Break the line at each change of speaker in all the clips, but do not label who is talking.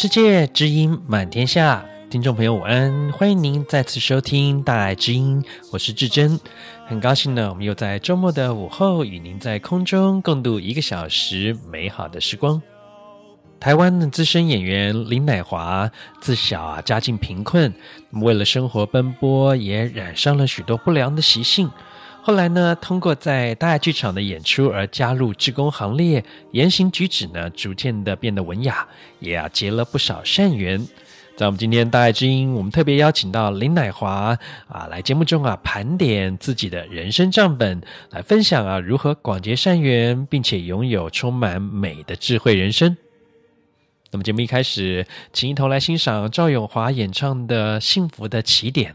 世界，知音满天下，听众朋友午安，欢迎您再次收听大爱之音，我是志珍，很高兴呢，我们又在周末的午后与您在空中共度一个小时美好的时光。台湾的资深演员林乃华自小啊家境贫困，为了生活奔波，也染上了许多不良的习性。后来呢，通过在大爱剧场的演出而加入志工行列，言行举止呢，逐渐的变得文雅，也啊结了不少善缘。在我们今天大爱之音，我们特别邀请到林乃华啊来节目中啊盘点自己的人生账本，来分享啊如何广结善缘，并且拥有充满美的智慧人生。那么节目一开始，请一同来欣赏赵咏华演唱的《幸福的起
点》。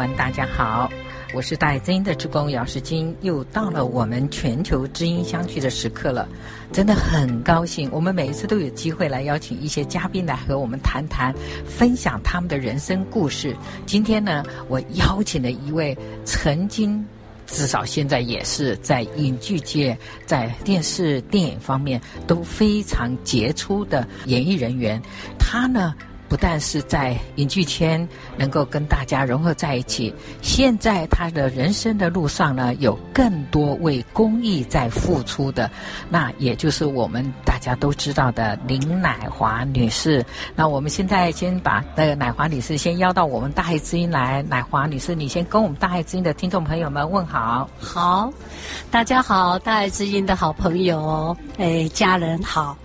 们，大家好，我是戴真的志工姚世金，又到了我们全球知音相聚的时刻了，真的很高兴，我们每一次都有机会来邀请一些嘉宾来和我们谈谈，分享他们的人生故事。今天呢，我邀请了一位曾经，至少现在也是在影剧界、在电视电影方面都非常杰出的演艺人员，他呢，不但是在影剧圈能够跟大家融合在一起，现在他的人生的路上呢，有更多为公益在付出的，那也就是我们大家都知道的林乃华女士。那我们现在先把那个乃华女士先邀到我们大爱之音来，乃华女士，你先跟我们大爱之音的听众朋友们问好。
好，大家好，大爱之音的好朋友，哎，家人好。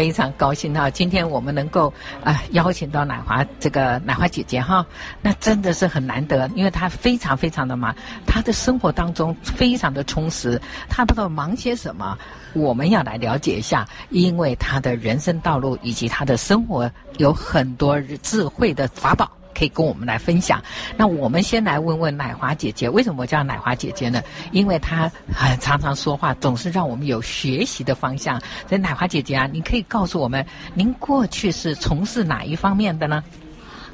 非常高兴哈，今天我们能够啊、邀请到奶华这个奶华姐姐哈，那真的是很难得，因为她非常非常的忙，她的生活当中非常的充实，她不知道忙些什么，我们要来了解一下，因为她的人生道路以及她的生活有很多智慧的法宝。可以跟我们来分享。那我们先来问问奶华姐姐，为什么叫奶华姐姐呢？因为她很常常说话，总是让我们有学习的方向。所以奶华姐姐啊，你可以告诉我们，您过去是从事哪一方面的呢？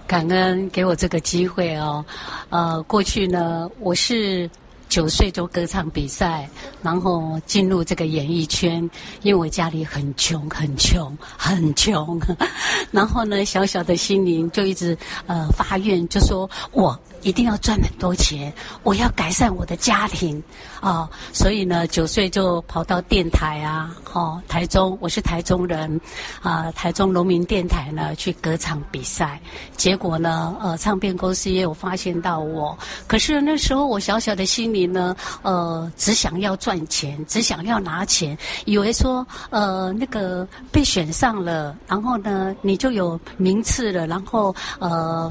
感恩给我这个机会哦。呃，过去呢，我是。九岁就歌唱比赛，然后进入这个演艺圈，因为我家里很穷，很穷，很穷。然后呢，小小的心灵就一直呃发愿，就说我一定要赚很多钱，我要改善我的家庭啊、所以呢，九岁就跑到电台啊，哦，台中，我是台中人啊、台中农民电台呢去歌唱比赛，结果呢，呃，唱片公司也有发现到我，可是那时候我小小的心灵。呢，呃，只想要赚钱，只想要拿钱，以为说，呃，那个被选上了，然后呢，你就有名次了，然后，呃。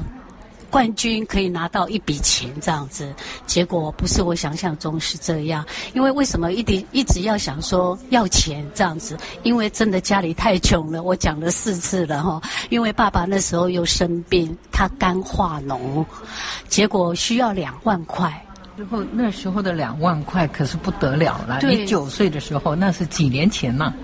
冠军可以拿到一笔钱这样子，结果不是我想象中是这样。因为为什么一直一直要想说要钱这样子？因为真的家里太穷了，我讲了四次了哈。因为爸爸那时候又生病，他肝化脓，结果需要两万块。
然后那时候的两万块可是不得了了。你九岁的时候，那是几年前呢？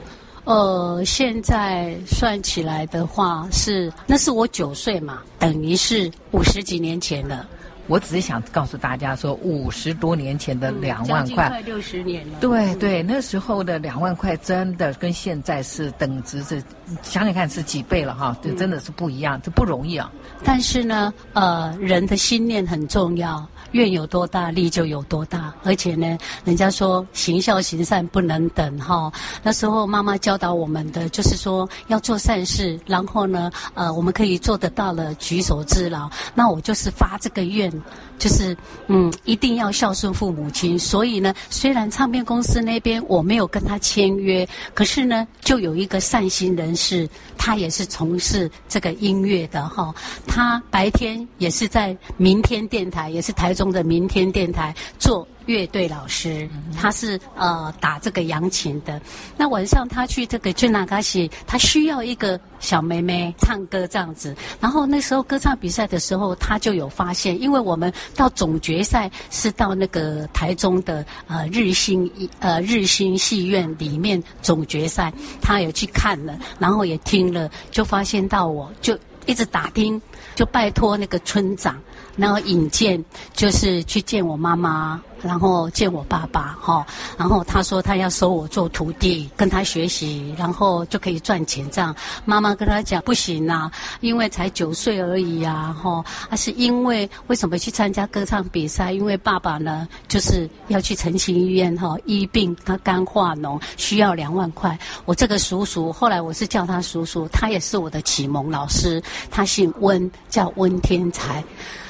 呃，现在算起来的话是，那是我九岁嘛，等于是五十几年前了。
我只是想告诉大家说，五十多年前的两万块，
快六十年了。
对对，那时候的两万块真的跟现在是等值，是想想看是几倍了哈，这真的是不一样，这不容易啊。
但是呢，呃，人的心念很重要。愿有多大，力就有多大。而且呢，人家说行孝行善不能等哈。那时候妈妈教导我们的就是说要做善事，然后呢，呃，我们可以做得到了，举手之劳。那我就是发这个愿，就是嗯，一定要孝顺父母亲。所以呢，虽然唱片公司那边我没有跟他签约，可是呢，就有一个善心人士，他也是从事这个音乐的哈。他白天也是在明天电台，也是台中。中的明天电台做乐队老师，他是呃打这个扬琴的。那晚上他去这个俊纳卡西，他需要一个小妹妹唱歌这样子。然后那时候歌唱比赛的时候，他就有发现，因为我们到总决赛是到那个台中的呃日新呃日新戏院里面总决赛，他有去看了，然后也听了，就发现到我就一直打听，就拜托那个村长。然后引荐就是去见我妈妈，然后见我爸爸，哈，然后他说他要收我做徒弟，跟他学习，然后就可以赚钱。这样，妈妈跟他讲不行啊，因为才九岁而已啊，哈，他是因为为什么去参加歌唱比赛？因为爸爸呢，就是要去澄清医院哈医病，他肝化脓需要两万块。我这个叔叔，后来我是叫他叔叔，他也是我的启蒙老师，他姓温，叫温天才。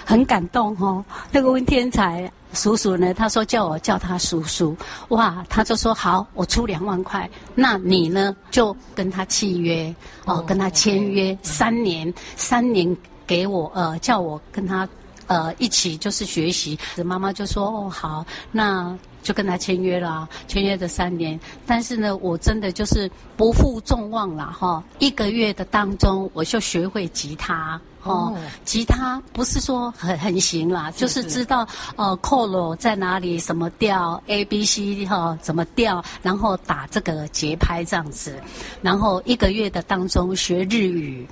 很感动哦，那个温天才叔叔呢，他说叫我叫他叔叔，哇，他就说好，我出两万块，那你呢就跟他契约哦，跟他签约三年，三年给我呃叫我跟他呃一起就是学习，妈妈就说哦好，那就跟他签约了，签约的三年。但是呢，我真的就是不负众望了哈，一个月的当中我就学会吉他。哦，吉他不是说很很行啦，是是就是知道呃，扣罗在哪里，什么调，A B C 哈、哦，怎么调，然后打这个节拍这样子，然后一个月的当中学日语。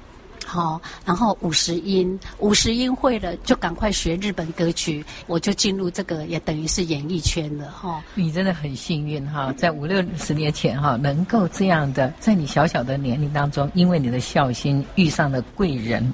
好，然后五十音，五十音会了，就赶快学日本歌曲，我就进入这个，也等于是演艺圈了哈。
你真的很幸运哈，在五六十年前哈，能够这样的，在你小小的年龄当中，因为你的孝心遇上了贵人，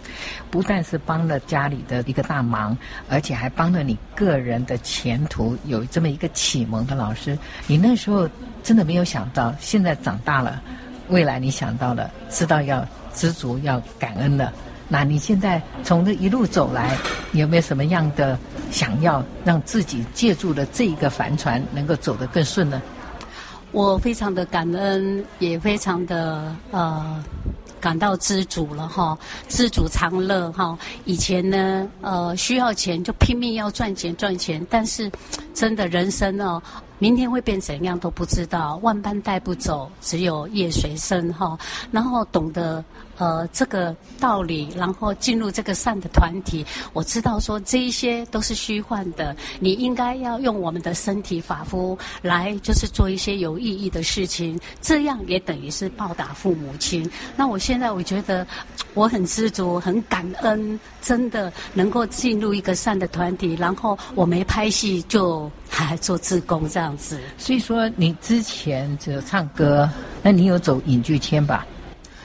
不但是帮了家里的一个大忙，而且还帮了你个人的前途有这么一个启蒙的老师。你那时候真的没有想到，现在长大了，未来你想到了，知道要。知足要感恩了，那你现在从这一路走来，有没有什么样的想要让自己借助的这一个帆船能够走得更顺呢？
我非常的感恩，也非常的呃感到知足了哈，知足常乐哈。以前呢，呃需要钱就拼命要赚钱赚钱，但是真的人生哦。明天会变怎样都不知道，万般带不走，只有业随身哈。然后懂得呃这个道理，然后进入这个善的团体，我知道说这一些都是虚幻的。你应该要用我们的身体发肤来，就是做一些有意义的事情，这样也等于是报答父母亲。那我现在我觉得我很知足，很感恩，真的能够进入一个善的团体，然后我没拍戏就。还做自工这样子，
所以说你之前只有唱歌，那你有走影剧圈吧？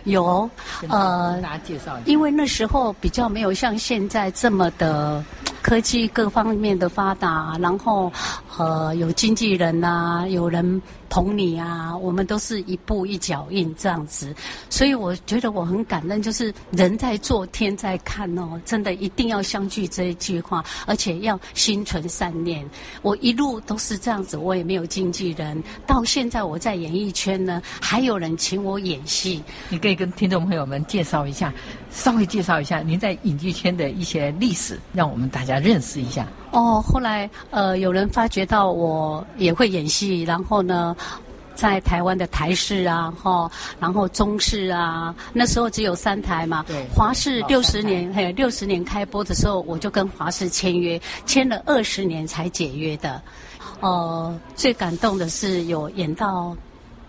有，呃，
大家介绍一下，
因为那时候比较没有像现在这么的。科技各方面的发达，然后呃有经纪人呐、啊，有人捧你啊，我们都是一步一脚印这样子，所以我觉得我很感恩，就是人在做天在看哦，真的一定要相聚这一句话，而且要心存善念。我一路都是这样子，我也没有经纪人，到现在我在演艺圈呢，还有人请我演戏。
你可以跟听众朋友们介绍一下，稍微介绍一下您在影剧圈的一些历史，让我们大家。大家认识一下
哦。后来呃，有人发觉到我也会演戏，然后呢，在台湾的台视啊，哈，然后中视啊，那时候只有三台嘛。对。华视六十年，还有六十年开播的时候，我就跟华视签约，签了二十年才解约的。呃，最感动的是有演到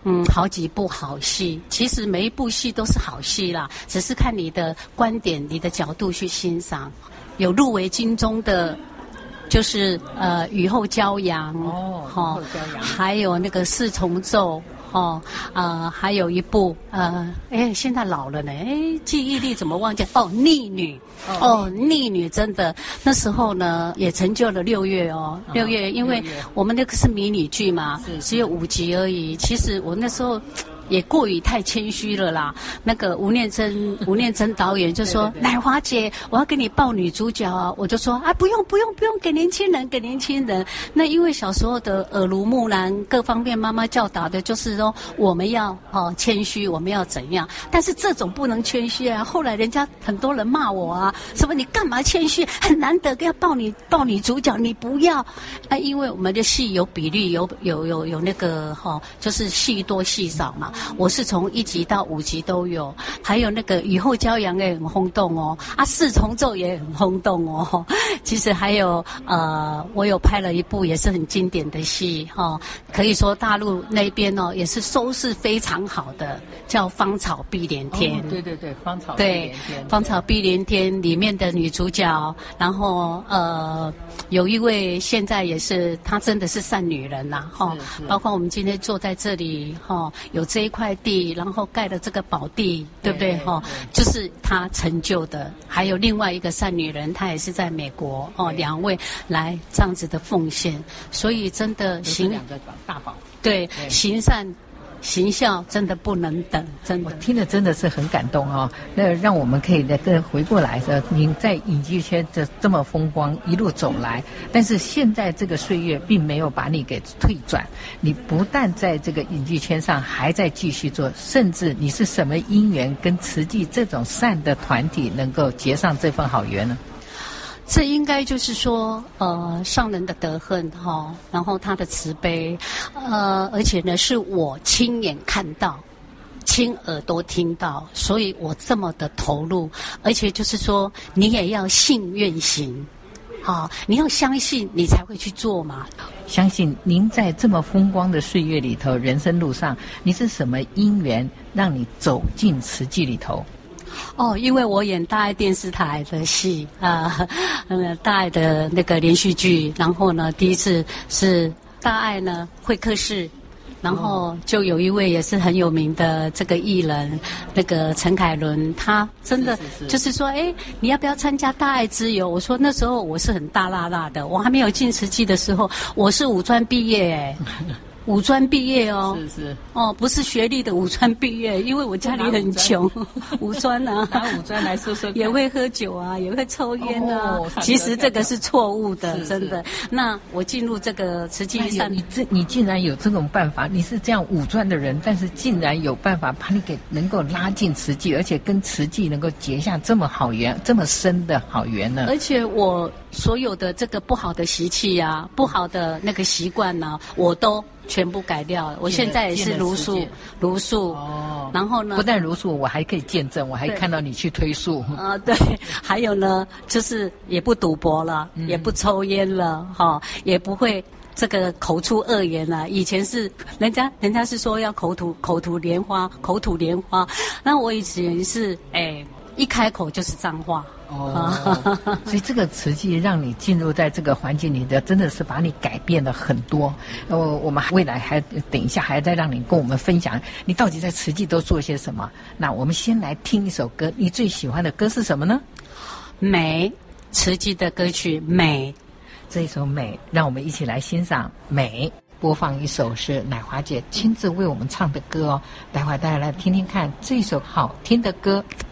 嗯好几部好戏，其实每一部戏都是好戏啦，只是看你的观点、你的角度去欣赏。有入围金钟的，就是呃雨后骄阳哦，哈，还有那个四重奏哦，呃，还有一部呃，哎，现在老了呢，哎，记忆力怎么忘记？哦，逆女哦，逆女真的那时候呢也成就了六月哦，六月，因为我们那个是迷你剧嘛，只有五集而已。其实我那时候。也过于太谦虚了啦。那个吴念真，吴念真导演就说：“乃华姐，我要给你报女主角啊！”我就说：“啊，不用不用不用，给年轻人，给年轻人。”那因为小时候的耳濡目染，各方面妈妈教导的就是说，我们要哦谦虚，我们要怎样？但是这种不能谦虚啊。后来人家很多人骂我啊，什么你干嘛谦虚？很难得要报你报女主角，你不要啊！因为我们的戏有比例，有有有有那个哈、哦，就是戏多戏少嘛。我是从一集到五集都有，还有那个雨后骄阳也很轰动哦，啊四重奏也很轰动哦。其实还有呃，我有拍了一部也是很经典的戏哈、哦，可以说大陆那边哦也是收视非常好的，叫《芳草碧连天》。
哦。对对对，芳草碧连天。
对，芳草碧连天里面的女主角，然后呃有一位现在也是她真的是善女人呐哈，哦、包括我们今天坐在这里哈、哦，有这一。块地，然后盖了这个宝地，对不对？哈，就是他成就的。还有另外一个善女人，她也是在美国哦，两位来这样子的奉献，所以真的行两个大宝，对，行善。行孝真的不能等，真的。
我听了真的是很感动哦。那让我们可以再跟回过来说，您在影剧圈这这么风光一路走来，但是现在这个岁月并没有把你给退转。你不但在这个影剧圈上还在继续做，甚至你是什么因缘跟慈济这种善的团体能够结上这份好缘呢？
这应该就是说，呃，上人的德恨哈，然后他的慈悲，呃，而且呢，是我亲眼看到。亲耳朵听到，所以我这么的投入，而且就是说，你也要信愿行，好，你要相信，你才会去做嘛。
相信您在这么风光的岁月里头，人生路上，你是什么因缘让你走进慈济里头？
哦，因为我演大爱电视台的戏啊，呃，大爱的那个连续剧，然后呢，第一次是大爱呢会客室。然后就有一位也是很有名的这个艺人，那个陈凯伦，他真的就是说，哎，你要不要参加大爱之友？我说那时候我是很大辣辣的，我还没有进慈济的时候，我是五专毕业哎。五专毕业哦，
是是
哦，不是学历的五专毕业，因为我家里很穷，五专啊，
拿五专来说说，
也会喝酒啊，也会抽烟啊。哦、其实这个是错误的，是是真的。那我进入这个慈济上，
你这你竟然有这种办法？你是这样五专的人，但是竟然有办法把你给能够拉进慈济，而且跟慈济能够结下这么好缘，这么深的好缘呢？
而且我所有的这个不好的习气呀，不好的那个习惯呢，我都。全部改掉了，我现在也是茹素，茹素。哦，然后呢？
不但茹素，我还可以见证，我还看到你去推素。
啊，对。还有呢，就是也不赌博了，嗯、也不抽烟了，哈、哦，也不会这个口出恶言了。以前是人家，人家是说要口吐口吐莲花，口吐莲花。那我以前是哎，一开口就是脏话。
哦，所以这个慈济让你进入在这个环境里的，真的是把你改变了很多。呃，我们未来还等一下还在让你跟我们分享，你到底在慈济都做些什么？那我们先来听一首歌，你最喜欢的歌是什么呢？
美，慈济的歌曲《美》，
这一首《美》，让我们一起来欣赏《美》。播放一首是奶华姐亲自为我们唱的歌哦，待会儿大家来听听看这首好听的歌。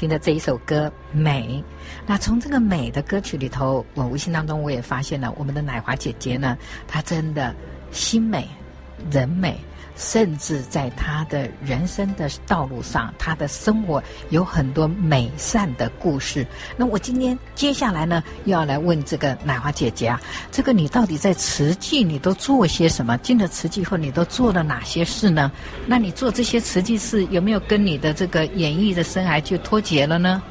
听的这一首歌《美》，那从这个美的歌曲里头，我无形当中我也发现了我们的奶华姐姐呢，她真的心美，人美。甚至在他的人生的道路上，他的生活有很多美善的故事。那我今天接下来呢，又要来问这个奶花姐姐啊，这个你到底在慈济你都做些什么？进了慈济后，你都做了哪些事呢？那你做这些慈济事，有没有跟你的这个演艺的生涯就脱节了呢？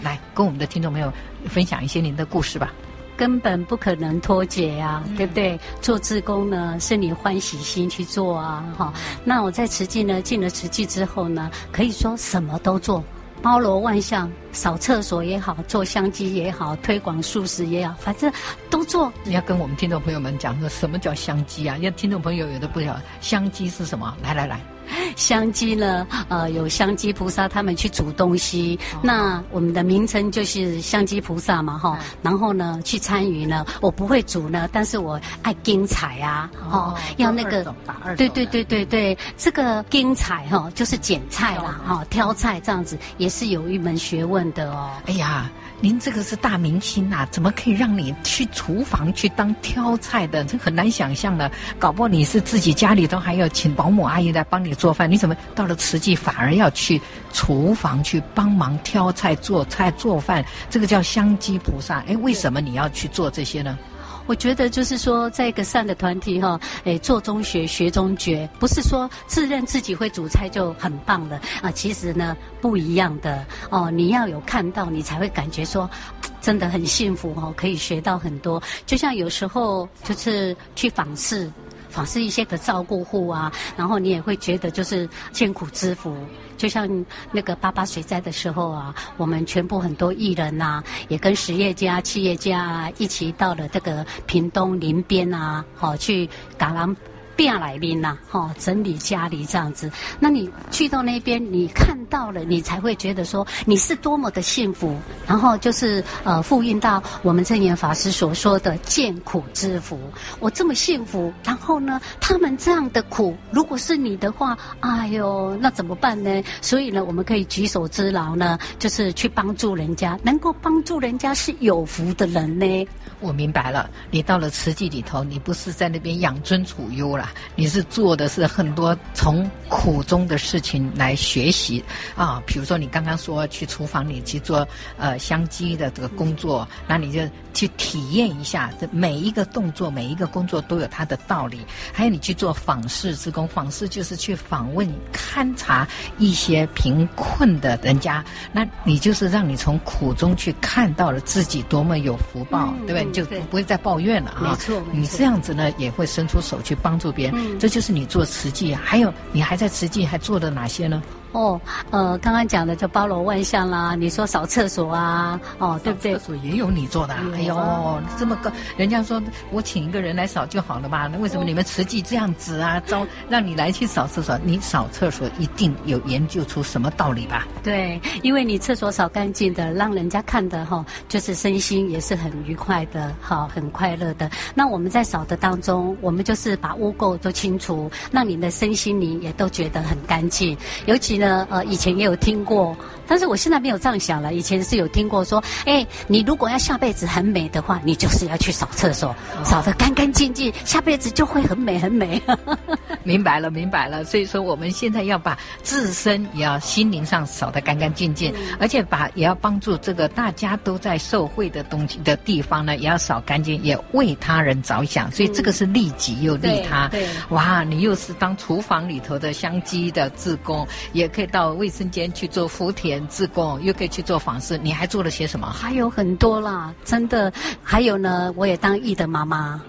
来，跟我们的听众朋友分享一些您的故事吧。
根本不可能脱节呀，嗯、对不对？做志工呢，是你欢喜心去做啊，哈。那我在慈济呢，进了慈济之后呢，可以说什么都做，包罗万象，扫厕所也好，做香积也好，推广素食也好，反正都做。
你要跟我们听众朋友们讲说，什么叫香积啊？因为听众朋友有的不晓得，香积是什么？来来来。
香积呢，呃，有香积菩萨他们去煮东西，哦、那我们的名称就是香积菩萨嘛，哈、哦。然后呢，去参与呢，我不会煮呢，但是我爱精彩啊，哦，哦要那个，对对对对对，这个精彩哈，就是剪菜啦，哈、哦，挑菜这样子也是有一门学问的哦。
哎呀。您这个是大明星呐，怎么可以让你去厨房去当挑菜的？这很难想象的。搞不好你是自己家里头还要请保姆阿姨来帮你做饭，你怎么到了慈济反而要去厨房去帮忙挑菜、做菜、做饭？这个叫香积菩萨。哎，为什么你要去做这些呢？
我觉得就是说，在一个善的团体哈，诶，做中学，学中觉，不是说自认自己会煮菜就很棒了啊。其实呢，不一样的哦。你要有看到，你才会感觉说，真的很幸福哦，可以学到很多。就像有时候就是去访视。尝试一些的照顾户啊，然后你也会觉得就是艰苦之福。就像那个八八水灾的时候啊，我们全部很多艺人呐、啊，也跟实业家、企业家啊一起到了这个屏东林边啊，好、哦、去嘎郎。变来宾呐，哈，整理家里这样子。那你去到那边，你看到了，你才会觉得说你是多么的幸福。然后就是呃，复印到我们证严法师所说的艰苦之福。我这么幸福，然后呢，他们这样的苦，如果是你的话，哎呦，那怎么办呢？所以呢，我们可以举手之劳呢，就是去帮助人家，能够帮助人家是有福的人呢。
我明白了，你到了慈济里头，你不是在那边养尊处优了，你是做的是很多从苦中的事情来学习啊。比如说你刚刚说去厨房里去做呃香鸡的这个工作，那你就去体验一下，这每一个动作、每一个工作都有它的道理。还有你去做访视之工，访视就是去访问、勘察一些贫困的人家，那你就是让你从苦中去看到了自己多么有福报，嗯、对不对？就不会再抱怨了啊！
没错，
你这样子呢，也会伸出手去帮助别人。嗯、这就是你做慈济，还有你还在慈济还做了哪些呢？
哦，呃，刚刚讲的就包罗万象啦。你说扫厕所啊，哦，对不对？
厕所也有你做的。啊哎呦，这么高，人家说我请一个人来扫就好了吧？那为什么你们慈济这样子啊？招让你来去扫厕所，你扫厕所一定有研究出什么道理吧？
对，因为你厕所扫干净的，让人家看的哈，就是身心也是很愉快的，好，很快乐的。那我们在扫的当中，我们就是把污垢都清除，让你的身心灵也都觉得很干净，尤其呢。呃，以前也有听过，但是我现在没有这样想了。以前是有听过说，哎，你如果要下辈子很美的话，你就是要去扫厕所，扫得干干净净，下辈子就会很美很美。
明白了，明白了。所以说，我们现在要把自身也要心灵上扫得干干净净，嗯、而且把也要帮助这个大家都在受惠的东西的地方呢，也要扫干净，也为他人着想。所以这个是利己又利他。对，对哇，你又是当厨房里头的香积的自工，也。可以到卫生间去做福田自贡，又可以去做访视。你还做了些什么？
还有很多啦，真的。还有呢，我也当义德妈妈。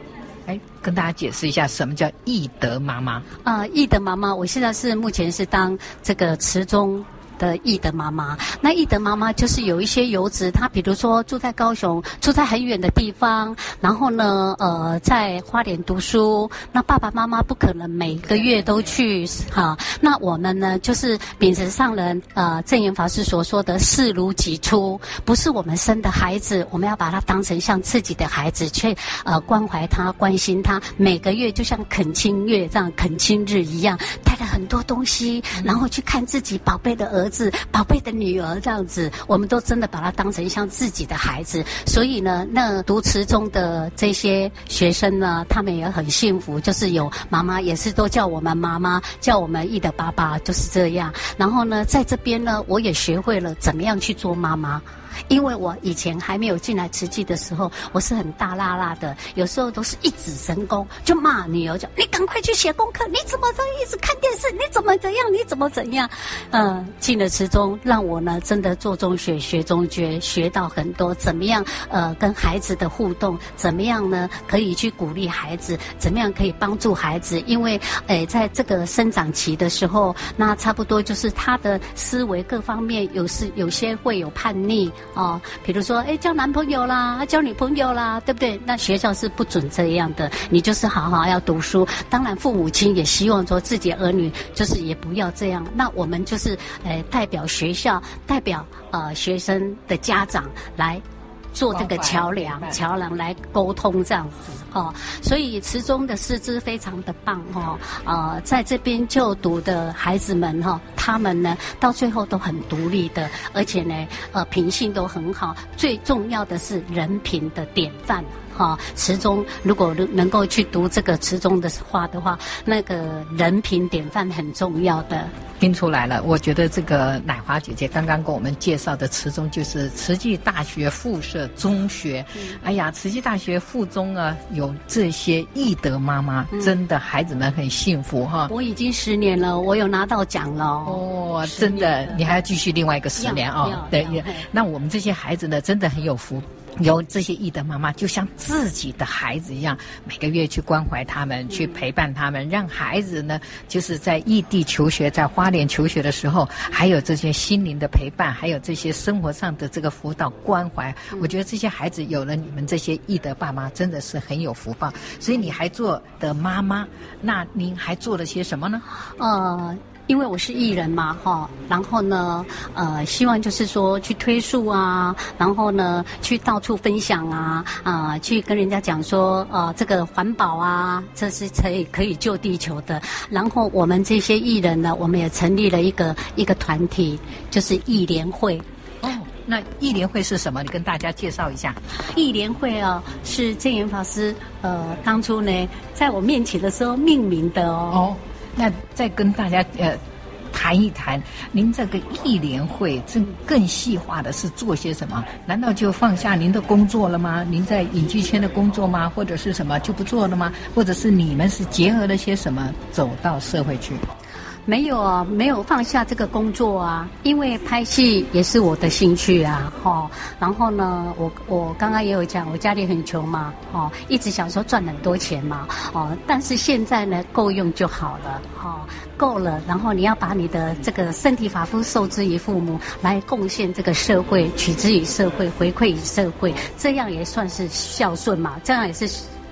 哎，跟大家解释一下，什么叫义德妈妈？
啊、呃，义德妈妈，我现在是目前是当这个池中。的义德妈妈，那义德妈妈就是有一些游子，他比如说住在高雄，住在很远的地方，然后呢，呃，在花莲读书，那爸爸妈妈不可能每个月都去哈，那我们呢，就是秉承上人呃正言法师所说的视如己出，不是我们生的孩子，我们要把他当成像自己的孩子，去呃关怀他、关心他，每个月就像恳亲月这样恳亲日一样，带了很多东西，然后去看自己宝贝的儿。儿子，宝贝的女儿这样子，我们都真的把她当成像自己的孩子。所以呢，那读慈中的这些学生呢，他们也很幸福，就是有妈妈，也是都叫我们妈妈，叫我们义的爸爸，就是这样。然后呢，在这边呢，我也学会了怎么样去做妈妈。因为我以前还没有进来慈济的时候，我是很大辣辣的，有时候都是一指神功，就骂女儿，讲你赶快去写功课，你怎么这一直看电视？你怎么怎样？你怎么怎样？嗯，进了慈中，让我呢真的做中学，学中学，学到很多，怎么样？呃，跟孩子的互动，怎么样呢？可以去鼓励孩子，怎么样可以帮助孩子？因为，诶，在这个生长期的时候，那差不多就是他的思维各方面有时有些会有叛逆。哦，比如说，哎，交男朋友啦，交女朋友啦，对不对？那学校是不准这样的，你就是好好要读书。当然，父母亲也希望说自己儿女就是也不要这样。那我们就是，呃，代表学校，代表呃学生的家长来。做这个桥梁，桥梁来沟通这样子哦，所以池中的师资非常的棒哦，呃，在这边就读的孩子们哈，他们呢到最后都很独立的，而且呢，呃，品性都很好，最重要的是人品的典范。哈，池中如果能能够去读这个池中的话的话，那个人品典范很重要的。
听出来了，我觉得这个奶华姐姐刚刚给我们介绍的池中就是慈济大学附设中学。嗯、哎呀，慈济大学附中啊，有这些义德妈妈，嗯、真的孩子们很幸福哈。
我已经十年了，我有拿到奖了
哦，真的，你还要继续另外一个十年啊？对，那我们这些孩子呢，真的很有福。有这些义德妈妈，就像自己的孩子一样，每个月去关怀他们，去陪伴他们，让孩子呢，就是在异地求学，在花莲求学的时候，还有这些心灵的陪伴，还有这些生活上的这个辅导关怀。我觉得这些孩子有了你们这些义德爸妈，真的是很有福报。所以你还做的妈妈，那您还做了些什么呢？
呃。因为我是艺人嘛，哈，然后呢，呃，希望就是说去推树啊，然后呢，去到处分享啊，啊、呃，去跟人家讲说，呃，这个环保啊，这是可以可以救地球的。然后我们这些艺人呢，我们也成立了一个一个团体，就是艺联会。
哦，那艺联会是什么？你跟大家介绍一下。
艺联会啊，是证严法师呃当初呢在我面前的时候命名的哦。
哦那再跟大家呃谈一谈，您这个艺联会这更细化的是做些什么？难道就放下您的工作了吗？您在影剧圈的工作吗？或者是什么就不做了吗？或者是你们是结合了些什么走到社会去？
没有啊，没有放下这个工作啊，因为拍戏也是我的兴趣啊，哈。然后呢，我我刚刚也有讲，我家里很穷嘛，哦，一直想说赚很多钱嘛，哦，但是现在呢，够用就好了，哈，够了。然后你要把你的这个身体发肤受之于父母，来贡献这个社会，取之于社会，回馈于社会，这样也算是孝顺嘛，这样也是。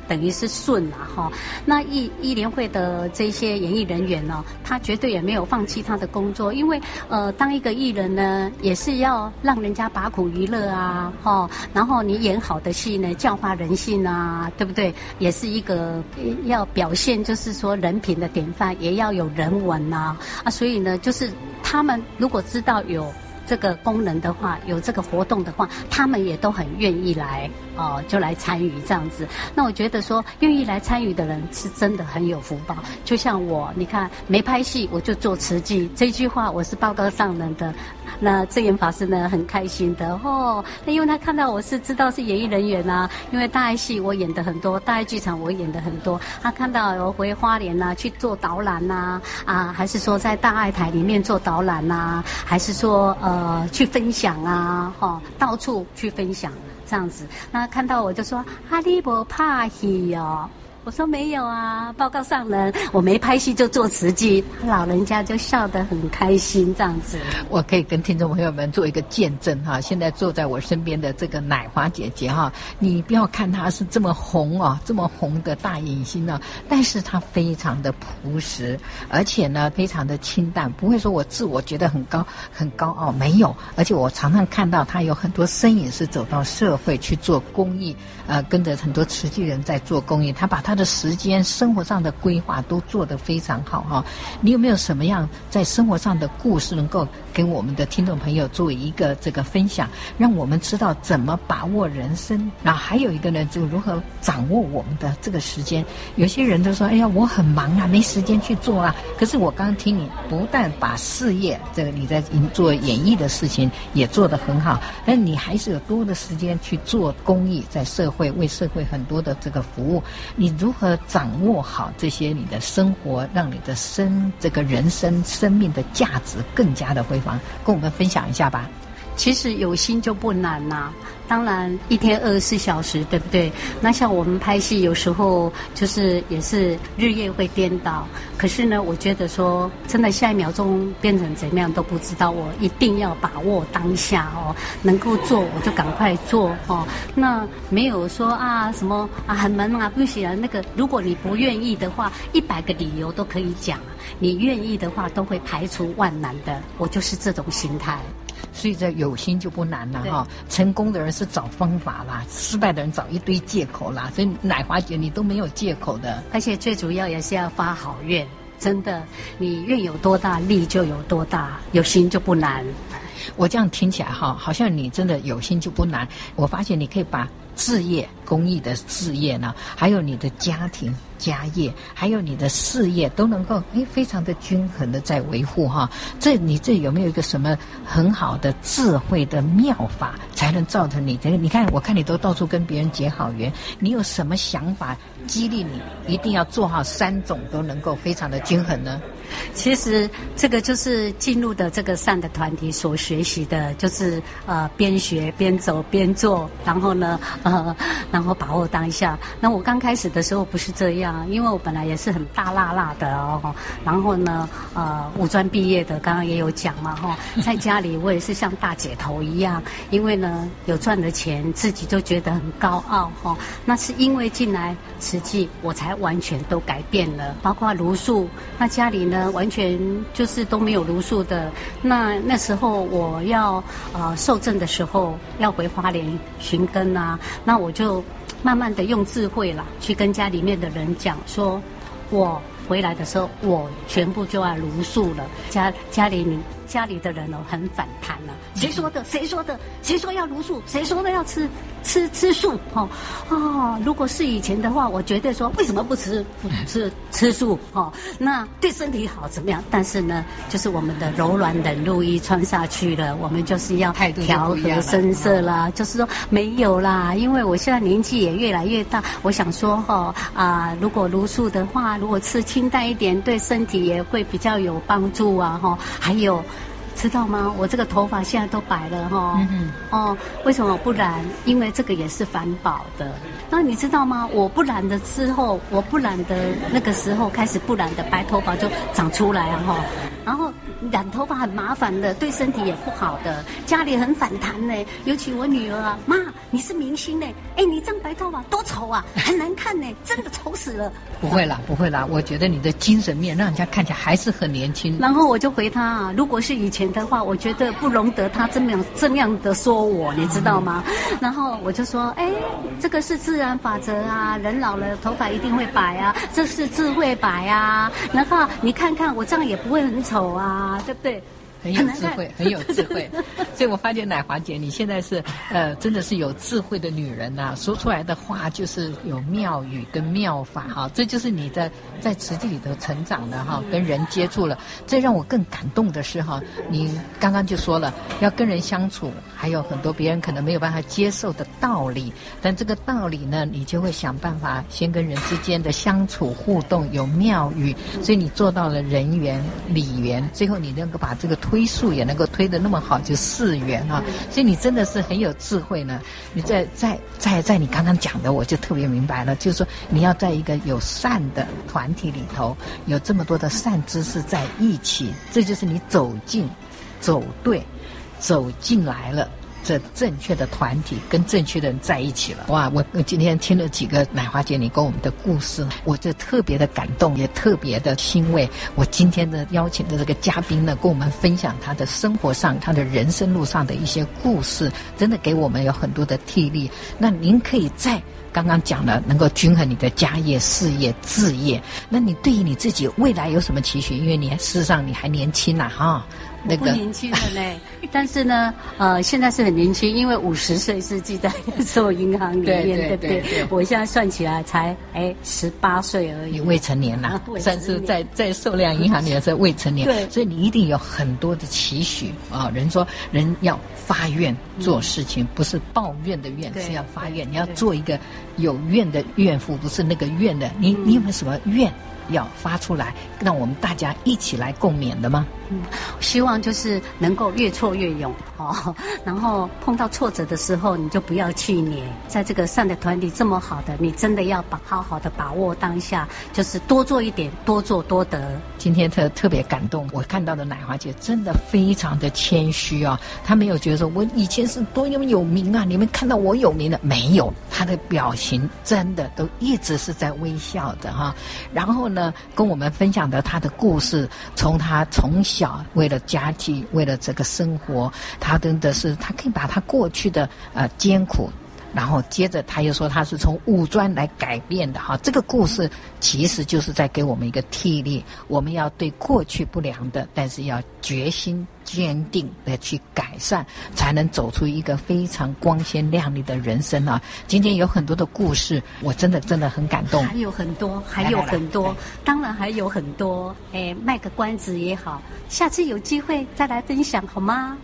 等于是顺了哈，那艺艺联会的这些演艺人员呢，他绝对也没有放弃他的工作，因为呃，当一个艺人呢，也是要让人家把苦娱乐啊，哈，然后你演好的戏呢，教化人性啊，对不对？也是一个要表现，就是说人品的典范，也要有人文呐，啊，所以呢，就是他们如果知道有。这个功能的话，有这个活动的话，他们也都很愿意来哦、就来参与这样子。那我觉得说，愿意来参与的人是真的很有福报。就像我，你看没拍戏，我就做慈济，这句话我是报告上人的。那证严法师呢，很开心的哦。那因为他看到我是知道是演艺人员啊，因为大爱戏我演的很多，大爱剧场我演的很多。他看到我回花莲啊去做导览呐，啊，还是说在大爱台里面做导览呐、啊，还是说呃去分享啊，哈、到处去分享这样子。那看到我就说阿里伯怕戏哦。我说没有啊，报告上人，我没拍戏就做慈济，老人家就笑得很开心，这样子。
我可以跟听众朋友们做一个见证哈，现在坐在我身边的这个乃华姐姐哈，你不要看她是这么红啊，这么红的大影星呢，但是她非常的朴实，而且呢非常的清淡，不会说我自我觉得很高很高傲，没有，而且我常常看到她有很多身影是走到社会去做公益，呃，跟着很多慈济人在做公益，他把。他的时间、生活上的规划都做得非常好哈。你有没有什么样在生活上的故事能够跟我们的听众朋友做一个这个分享，让我们知道怎么把握人生？然后还有一个呢，就如何掌握我们的这个时间。有些人都说：“哎呀，我很忙啊，没时间去做啊。”可是我刚刚听你不但把事业这个你在做演艺的事情也做得很好，但你还是有多的时间去做公益，在社会会为社会很多的这个服务。你如何掌握好这些你的生活，让你的生这个人生生命的价值更加的辉煌？跟我们分享一下吧。
其实有心就不难呐、当然，一天二十四小时，对不对？那像我们拍戏，有时候就是也是日夜会颠倒。可是呢，我觉得说，真的下一秒钟变成怎么样都不知道。我一定要把握当下哦，能够做我就赶快做哦。那没有说啊什么啊很忙啊不行啊那个，如果你不愿意的话，一百个理由都可以讲。你愿意的话，都会排除万难的。我就是这种心态。
所以这有心就不难了哈，成功的人是找方法啦，失败的人找一堆借口啦。所以奶华姐你都没有借口的，
而且最主要也是要发好愿，真的，你愿有多大力就有多大，有心就不难。
我这样听起来哈，好像你真的有心就不难。我发现你可以把志业、公益的志业呢，还有你的家庭。家业还有你的事业都能够诶非常的均衡的在维护哈，这你这有没有一个什么很好的智慧的妙法，才能造成你这个？你看，我看你都到处跟别人结好缘，你有什么想法激励你一定要做好三种都能够非常的均衡呢？
其实这个就是进入的这个善的团体所学习的，就是呃边学边走边做，然后呢呃然后把握当下。那我刚开始的时候不是这样。因为我本来也是很大辣辣的哦，然后呢，呃，五专毕业的，刚刚也有讲嘛，哈，在家里我也是像大姐头一样，因为呢有赚的钱，自己就觉得很高傲，哈，那是因为进来实际，我才完全都改变了，包括茹素，那家里呢完全就是都没有茹素的，那那时候我要呃受证的时候要回花莲寻根啊，那我就。慢慢的用智慧啦，去跟家里面的人讲说，我回来的时候，我全部就要茹素了。家家里你家里的人哦，很反弹了。谁说的？谁说的？谁说要茹素？谁说的要吃吃吃素？哦哦，如果是以前的话，我绝对说为什么不吃不吃吃素？哦，那对身体好怎么样？但是呢，就是我们的柔软忍辱衣穿下去了，我们就是要调和声色啦。就是说没有啦，因为我现在年纪也越来越大，我想说哈、哦、啊，如果茹素的话，如果吃清淡一点，对身体也会比较有帮助啊哈、哦。还有。知道吗？我这个头发现在都白了哈、哦。嗯哦，为什么不染？因为这个也是环保的。那你知道吗？我不染的之后，我不染的那个时候开始不染的白头发就长出来了哈。然后染头发很麻烦的，对身体也不好的，家里很反弹呢。尤其我女儿啊，妈，你是明星呢，哎，你这样白头发多丑啊，很难看呢，真的丑死了。
不会啦，不会啦，我觉得你的精神面让人家看起来还是很年轻。
然后我就回他啊，如果是以前。的话，我觉得不容得他这么样这么样的说我，你知道吗？然后我就说，哎，这个是自然法则啊，人老了头发一定会白啊，这是智慧白啊。然后你看看我这样也不会很丑啊，对不对？
很有智慧，很有智慧，所以我发现奶华姐你现在是呃，真的是有智慧的女人呐、啊，说出来的话就是有妙语跟妙法哈，这就是你在在实际里头成长的哈，跟人接触了。最让我更感动的是哈，你刚刚就说了要跟人相处，还有很多别人可能没有办法接受的道理，但这个道理呢，你就会想办法先跟人之间的相处互动有妙语，所以你做到了人缘、理缘，最后你能够把这个推。推数也能够推得那么好，就四元啊！所以你真的是很有智慧呢。你在在在在你刚刚讲的，我就特别明白了，就是说你要在一个有善的团体里头，有这么多的善知识在一起，这就是你走进、走对、走进来了。这正确的团体跟正确的人在一起了，哇！我我今天听了几个奶花姐你跟我们的故事，我就特别的感动，也特别的欣慰。我今天的邀请的这个嘉宾呢，跟我们分享他的生活上、他的人生路上的一些故事，真的给我们有很多的替力。那您可以在刚刚讲了，能够均衡你的家业、事业、置业。那你对于你自己未来有什么期许？因为你事实上你还年轻呐、哈。那个、
不年轻了呢，但是呢，呃，现在是很年轻，因为五十岁是记在所有银行里面，对，不对？我现在算起来才哎十八岁而已，
未成年呐，算是在在寿量银行里面是未成年，所以你一定有很多的期许啊。人说人要发愿做事情，嗯、不是抱怨的怨，是要发愿。你要做一个有愿的怨妇，不是那个怨的。你你有没有什么愿？要发出来，让我们大家一起来共勉的吗？
嗯，希望就是能够越挫越勇哦。然后碰到挫折的时候，你就不要气馁。在这个善的团体这么好的，你真的要把好好的把握当下，就是多做一点，多做多得。
今天特特别感动，我看到的奶华姐真的非常的谦虚啊，她没有觉得说我以前是多么有名啊，你们看到我有名的没有？她的表情真的都一直是在微笑的哈。然后呢，跟我们分享的他的故事，从他从小为了家庭，为了这个生活，他真的是他可以把他过去的呃艰苦。然后接着他又说他是从五专来改变的哈，这个故事其实就是在给我们一个替力，我们要对过去不良的，但是要决心坚定的去改善，才能走出一个非常光鲜亮丽的人生啊！今天有很多的故事，我真的真的很感动，
还有很多，还有很多，当然还有很多，哎，卖个关子也好，下次有机会再来分享好吗？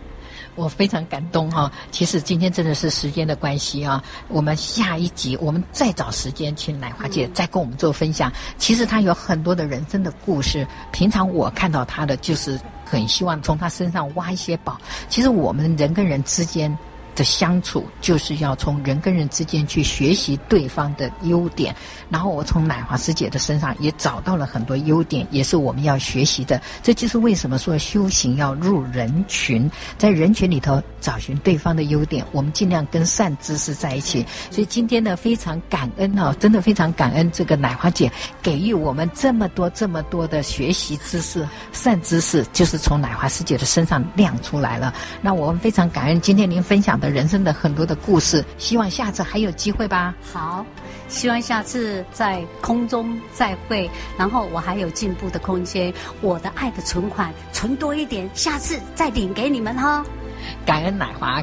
我非常感动哈，其实今天真的是时间的关系啊，我们下一集我们再找时间请奶华姐再跟我们做分享。其实她有很多的人生的故事，平常我看到她的就是很希望从她身上挖一些宝。其实我们人跟人之间。的相处就是要从人跟人之间去学习对方的优点，然后我从奶华师姐的身上也找到了很多优点，也是我们要学习的。这就是为什么说修行要入人群，在人群里头找寻对方的优点，我们尽量跟善知识在一起。所以今天呢，非常感恩哦，真的非常感恩这个奶华姐给予我们这么多这么多的学习知识、善知识，就是从奶华师姐的身上亮出来了。那我们非常感恩今天您分享的人生的很多的故事，希望下次还有机会吧。
好，希望下次在空中再会，然后我还有进步的空间，我的爱的存款存多一点，下次再领给你们哈。
感恩
奶华。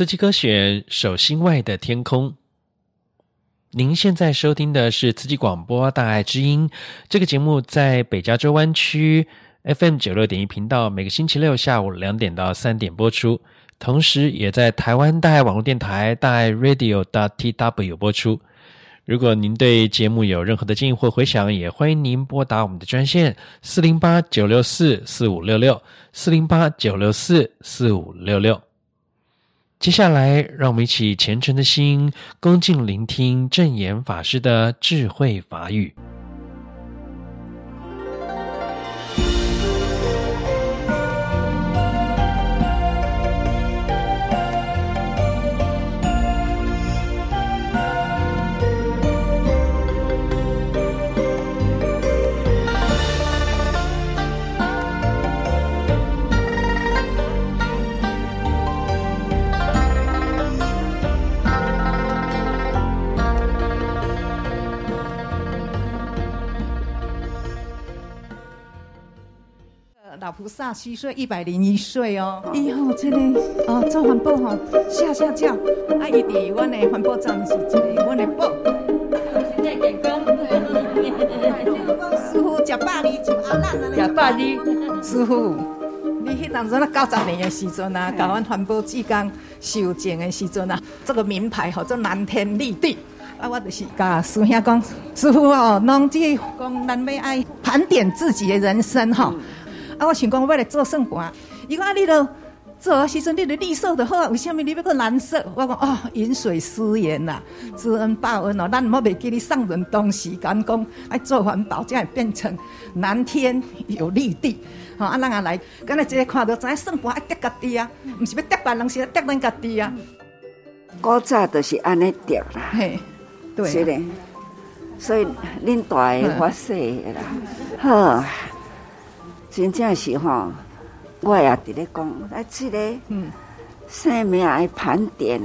司机歌选手心外的天空。您现在收听的是慈济广播大爱之音，这个节目在北加州湾区 FM 九六点一频道，每个星期六下午两点到三点播出，同时也在台湾大爱网络电台大爱 Radio dot tw 播出。如果您对节目有任何的建议或回响，也欢迎您拨打我们的专线四零八九六四四五六六四零八九六四四五六六。接下来，让我们一起虔诚的心，恭敬聆听正言法师的智慧法语。
菩萨虚岁一百零一岁哦，以后这个哦做环保吼，下下轿，啊伊伫阮的环保站是一个阮的宝。现在健康，师傅食百里就阿兰啊，食百里，师傅，你迄当阵啊九十年的时阵啊，搞阮环保志工修剪的时阵啊，这个名牌叫做蓝天绿地，啊我就是甲师兄讲，师傅哦，拢这讲咱要爱盘点自己的人生哈。啊！我想讲，我要来做算盘。伊讲啊，你都做的时阵，你的绿色的好啊，为什么你要个蓝色？我讲哦，饮水思源呐，知恩报恩哦。咱莫袂记你上人东西，敢讲爱做环保，才会变成蓝天有绿地。好啊，咱啊来，刚才即个看到知影算盘爱叠家己啊，毋是要叠别人，是要叠咱家己啊。
古早都是安尼叠啦，嘿，对，是的。所以恁大个我细个啦，好。真正是吼，我也伫咧讲，啊，这个生命爱盘点，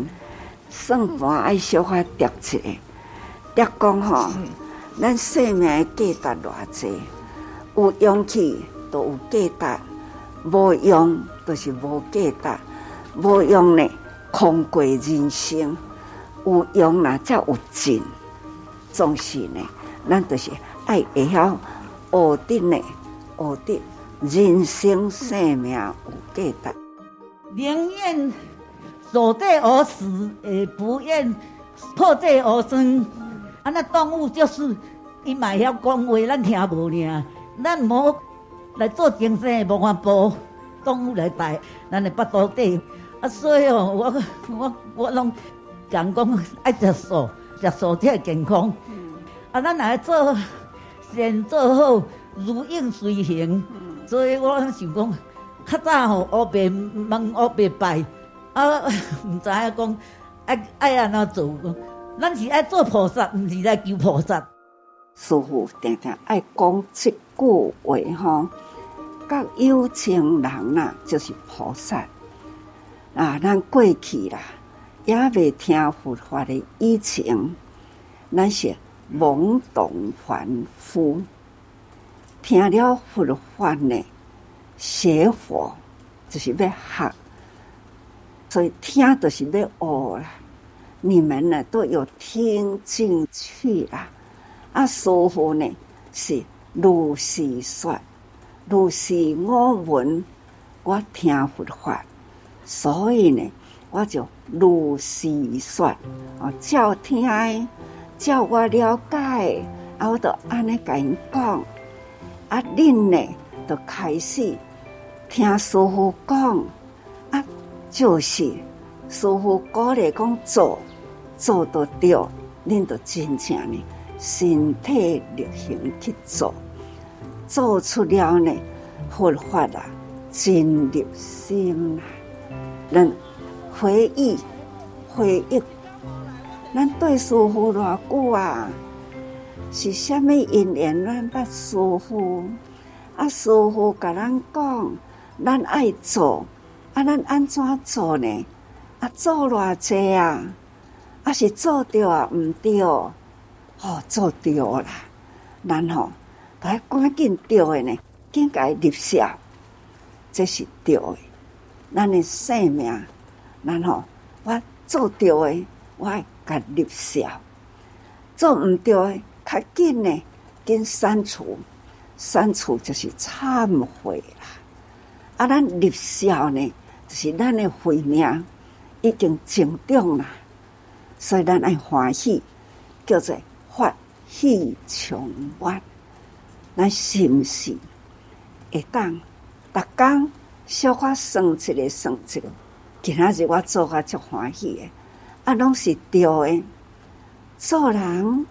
算盘爱小可叠起来，叠讲吼，咱生命的价值偌济，有勇气都有价值，无用都是无价值，无用呢，空过人生，有用啦才有劲，总是呢，咱都是爱会晓学得呢，学得。人生生命有价值，
宁愿守地而死，也不愿破地而生。啊，那动物就是伊嘛会晓讲话，咱听无尔。咱无来做精神，无法度动物来带咱的腹肚底。啊，所以哦，我我我拢讲讲爱食素，食素才会健康。啊，咱来做先做好，如影随形。所以我想讲，较早吼黑白问黑白拜，啊，唔知影讲爱爱安怎做？咱是爱做菩萨，唔是来求菩萨。
师父常常爱讲这句话吼，甲有情人呐，就是菩萨。啊，咱过去啦，也未听佛法的以前，咱是懵懂凡夫。听了佛法呢，学佛就是要学，所以听就是要学啦。你们呢都有听进去啦。啊，师父呢是如是说，如是我闻，我听佛法，所以呢我就如是说，啊，照听，照我了解，啊，我就安尼甲因讲。啊，恁呢，就开始听师傅讲啊，就是师傅鼓励讲做，做得对，恁就真正呢，身体力行去做，做出了呢，佛法啊，真入心啊，咱回忆回忆，咱对师傅偌久啊。是虾米因缘？咱捌师父，啊，师父甲咱讲，咱爱做，啊，咱安怎做呢？啊，做偌济啊？啊，是做对啊？毋对？哦，做对啦！咱吼，来赶紧对的呢，紧甲伊立下，这是对的。咱的性命，咱吼我做对的，我爱甲立孝；做毋对的，较紧呢，紧删除。删除就是忏悔啦。啊，咱立孝呢，就是咱的慧命已经成长啦，所以咱爱欢喜，叫做发喜充满。咱是毋是会当逐工小可算一个算一个？今仔日我做甲足欢喜的，啊，拢是对的。做人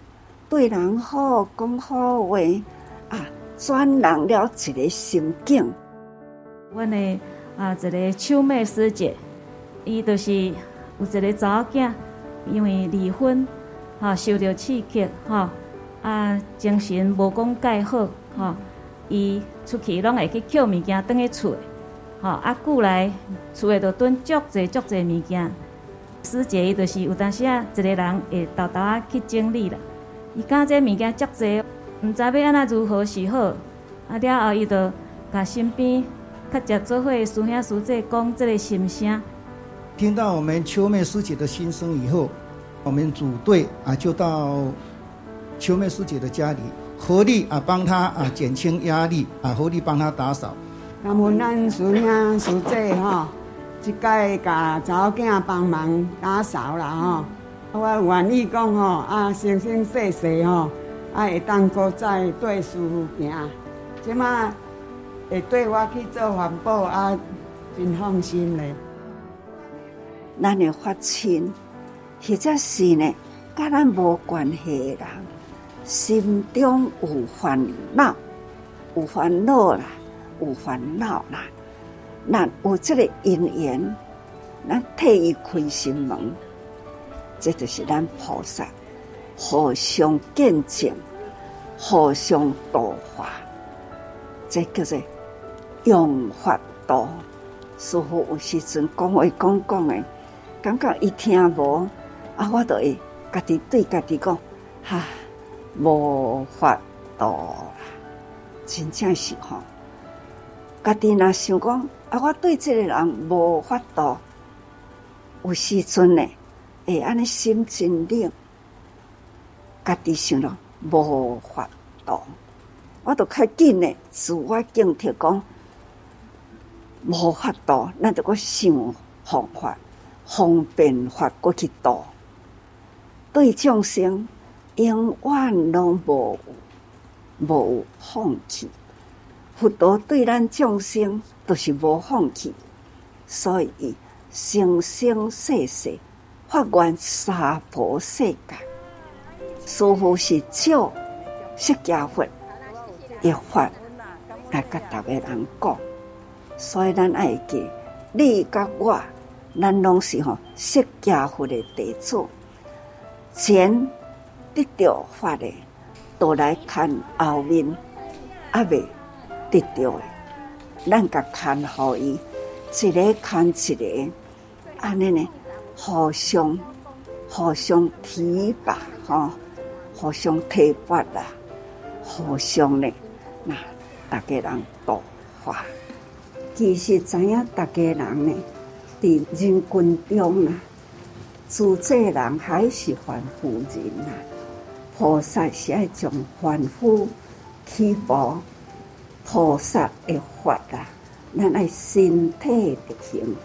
对人好，讲好话啊，转人了一个心境。
阮的啊，一个秋妹师姐，伊就是有一个查某囝，因为离婚，哈，受到刺激，哈，啊，精神无讲介好，哈，伊出去拢会去捡物件，倒去厝，哈，啊，久来厝里头囤足侪足侪物件。师姐伊就是有当时啊，一个人会偷偷啊去整理啦。伊讲这物件足侪，毋知要安怎如何是好，啊，了后伊就甲身边。他讲做会师兄师姐讲这个心声，
听到我们秋妹师姐的心声以后，我们组队啊就到秋妹师姐的家里，合力啊帮她啊减轻压力啊，合力帮她打扫。
那么咱师兄师姐哈，一届甲查某囝帮忙打扫啦哈，我愿意讲吼啊，生生世世吼，啊会当搁再对师父行，即马。会对我去做环保啊，真放心嘞。
咱的发亲，或者是呢，甲咱无关系的人，心中有烦恼，有烦恼啦，有烦恼啦。那有这个因缘，咱替伊开心门，这就是咱菩萨互相见证，互相度化，这叫做。用法度，师父有时阵讲话讲讲诶，感觉伊听无，啊，我都会家己对家己讲，哈，无法度啦，真正是吼，家己若想讲，啊，我对这个人无法度，有时阵呢，会安尼心真冷，家己想咯，无法度，我都较紧诶，自我警惕讲。无法度，咱就搁想方法、方便法过去度。对众生永远拢无无放弃。佛陀对咱众生都是无放弃，所以生生世世发愿娑婆世界，师父是照释迦佛一法来甲逐个人讲。所以咱爱记，你甲我，咱拢是吼释迦佛的弟子，前得到法的，都来看后面，阿未得到的，咱甲看互伊，一个看一个，安尼呢，互相互相提拔吼，互相提拔啦，互相呢，那大家人度化。其实知影，大家人呢，伫人群中啊，自在人还是凡夫人啊。菩萨是爱将凡夫起步，菩萨的法啊，咱爱身体力行，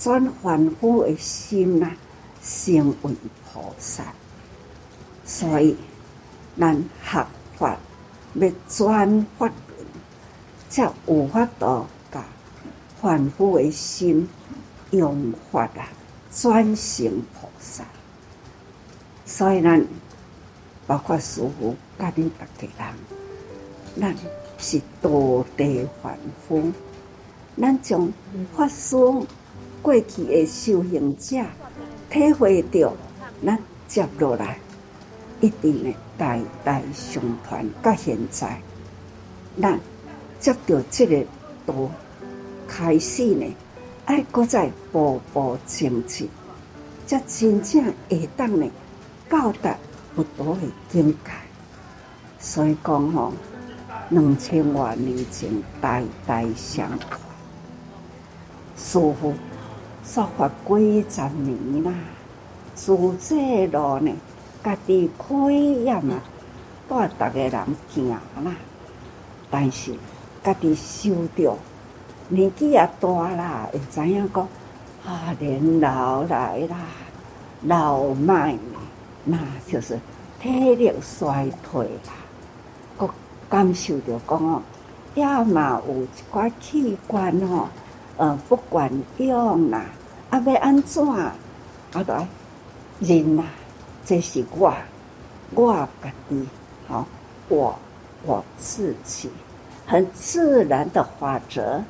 转凡夫的心啊，成为菩萨。所以，咱学法要转法轮，才有法度。凡夫的心用法啊，转成菩萨。所以咱包括师父甲恁逐个人，咱是道地凡夫。咱从法师过去的修行者体会到，咱接落来一定会代代相传。到现在，咱接到这个道。开始呢，爱搁再步步前进，才真正会当呢到达佛陀的境界。所以讲吼，两千多年前代代相传，师父说法几十年啦，自这路呢，家己可以呀嘛，带逐个人行啦。但是家己受着年纪也大啦，会知影讲啊，年老来啦，老迈，那就是体力衰退啦。阁感受着讲哦，也嘛有一寡器官吼，呃，不管用啦。啊，要安怎？啊，都爱人呐，这是我，我家己，好，我我自己，很自然的法则。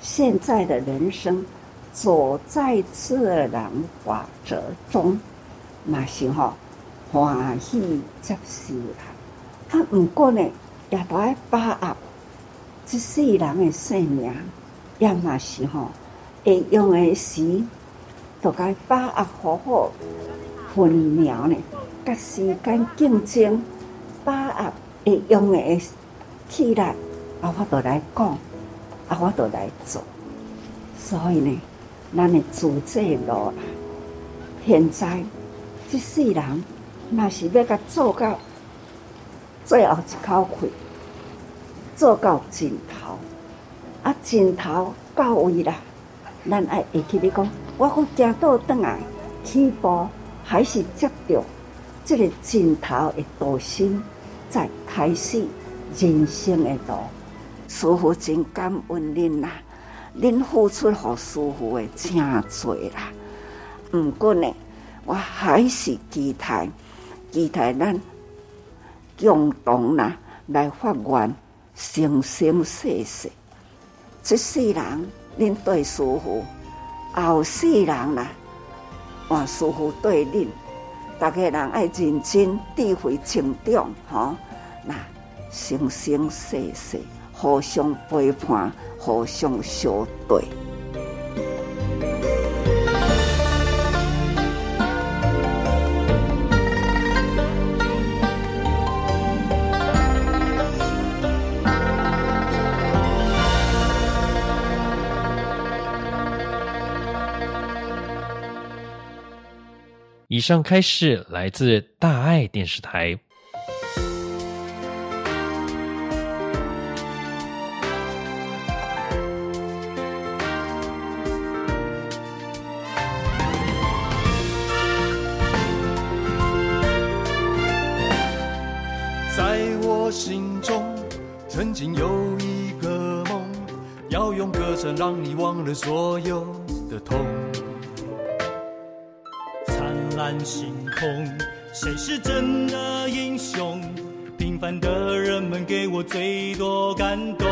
现在的人生走在自然法则中，那是吼欢喜接受啦。啊，不过呢，也都爱把握这世人的生命，也嘛是吼。会用的时，都该把握好好分秒呢，甲时间竞争，把握会用的起来，啊，我都来讲，啊，我都来做。所以呢，咱的自这路啦，现在这世人，若是要甲做到最后一口气，做到尽头，啊，尽头到位啦。咱爱会记得讲，我讲行倒转来，起步还是接着这个尽头的道心，再开始人生的路。师傅真感恩恁啦，恁付出给师傅的真多啦。不过呢，我还是期待，期待咱共同啦来发愿，生生世世，这世人。恁对师父，后世人啦，换师父对恁，大家人爱认真智慧成长，吼，那生生世世互相陪伴，互相相对。
以上开示来自大爱电视台。
在我心中，曾经有一个梦，要用歌声让你忘了所有的痛。星空，谁是真的英雄？平凡的人们给我最多感动。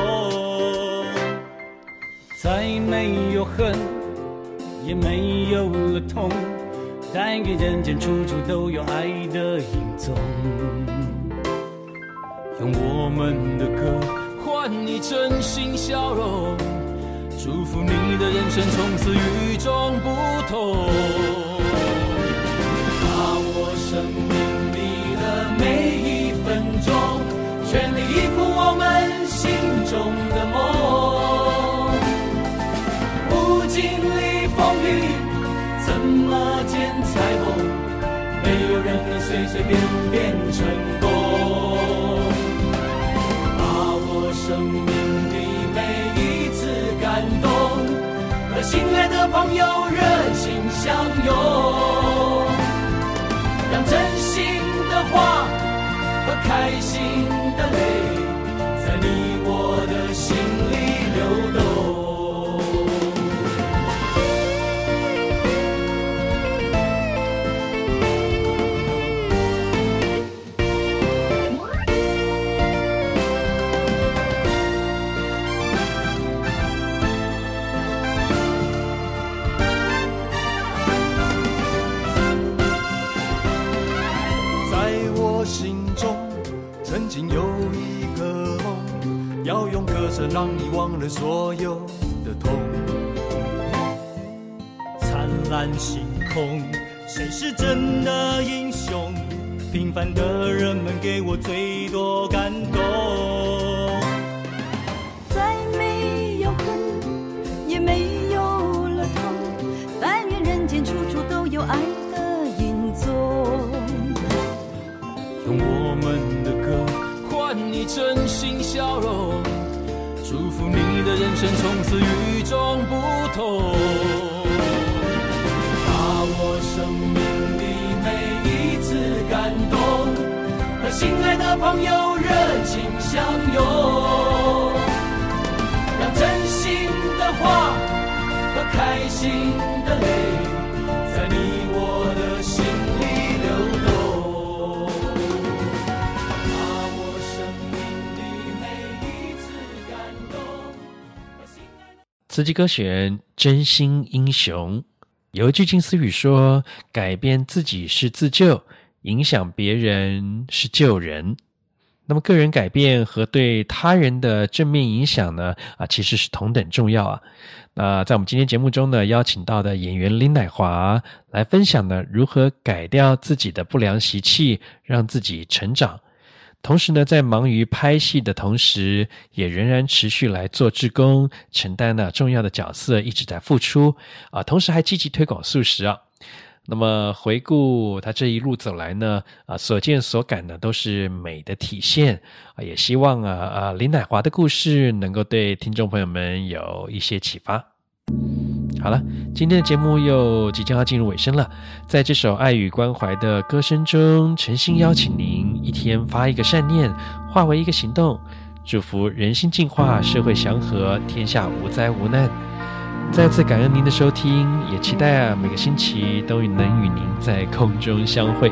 再没有恨，也没有了痛，但愿人间处处都有爱的影踪。用我们的歌换你真心笑容，祝福你的人生从此与众不同。生命里的每一分钟，全力以赴我们心中的梦。不经历风雨，怎么见彩虹？没有人能随随便便成功。把握生命的每一次感动，和心爱的朋友热情相拥。开心的泪，在你我的心里流动。所有的痛。灿烂星空谁是真的英雄？平凡的人们给我最多感动。
再没有恨也没有了痛但愿人间处处都有爱的影踪
用我们的歌换
你真心笑容。的人生从此与众不同。把握生命里每一次感动，和心爱的朋友热情相拥，让真心的话和开心的泪。
词句歌选真心英雄，有一句金丝语说：“改变自己是自救，影响别人是救人。”那么，个人改变和对他人的正面影响呢？啊，其实是同等重要啊。那在我们今天节目中呢，邀请到的演员林乃华来分享呢，如何改掉自己的不良习气，让自己成长。同时呢，在忙于拍戏的同时，也仍然持续来做志工，承担了重要的角色，一直在付出啊。同时还积极推广素食啊。那么回顾他这一路走来呢，啊，所见所感呢，都是美的体现啊。也希望啊啊，林乃华的故事能够对听众朋友们有一些启发。好了，今天的节目又即将要进入尾声了。在这首爱与关怀的歌声中，诚心邀请您一天发一个善念，化为一个行动，祝福人心净化，社会祥和，天下无灾无难。再次感恩您的收听，也期待啊每个星期都能与您在空中相
会。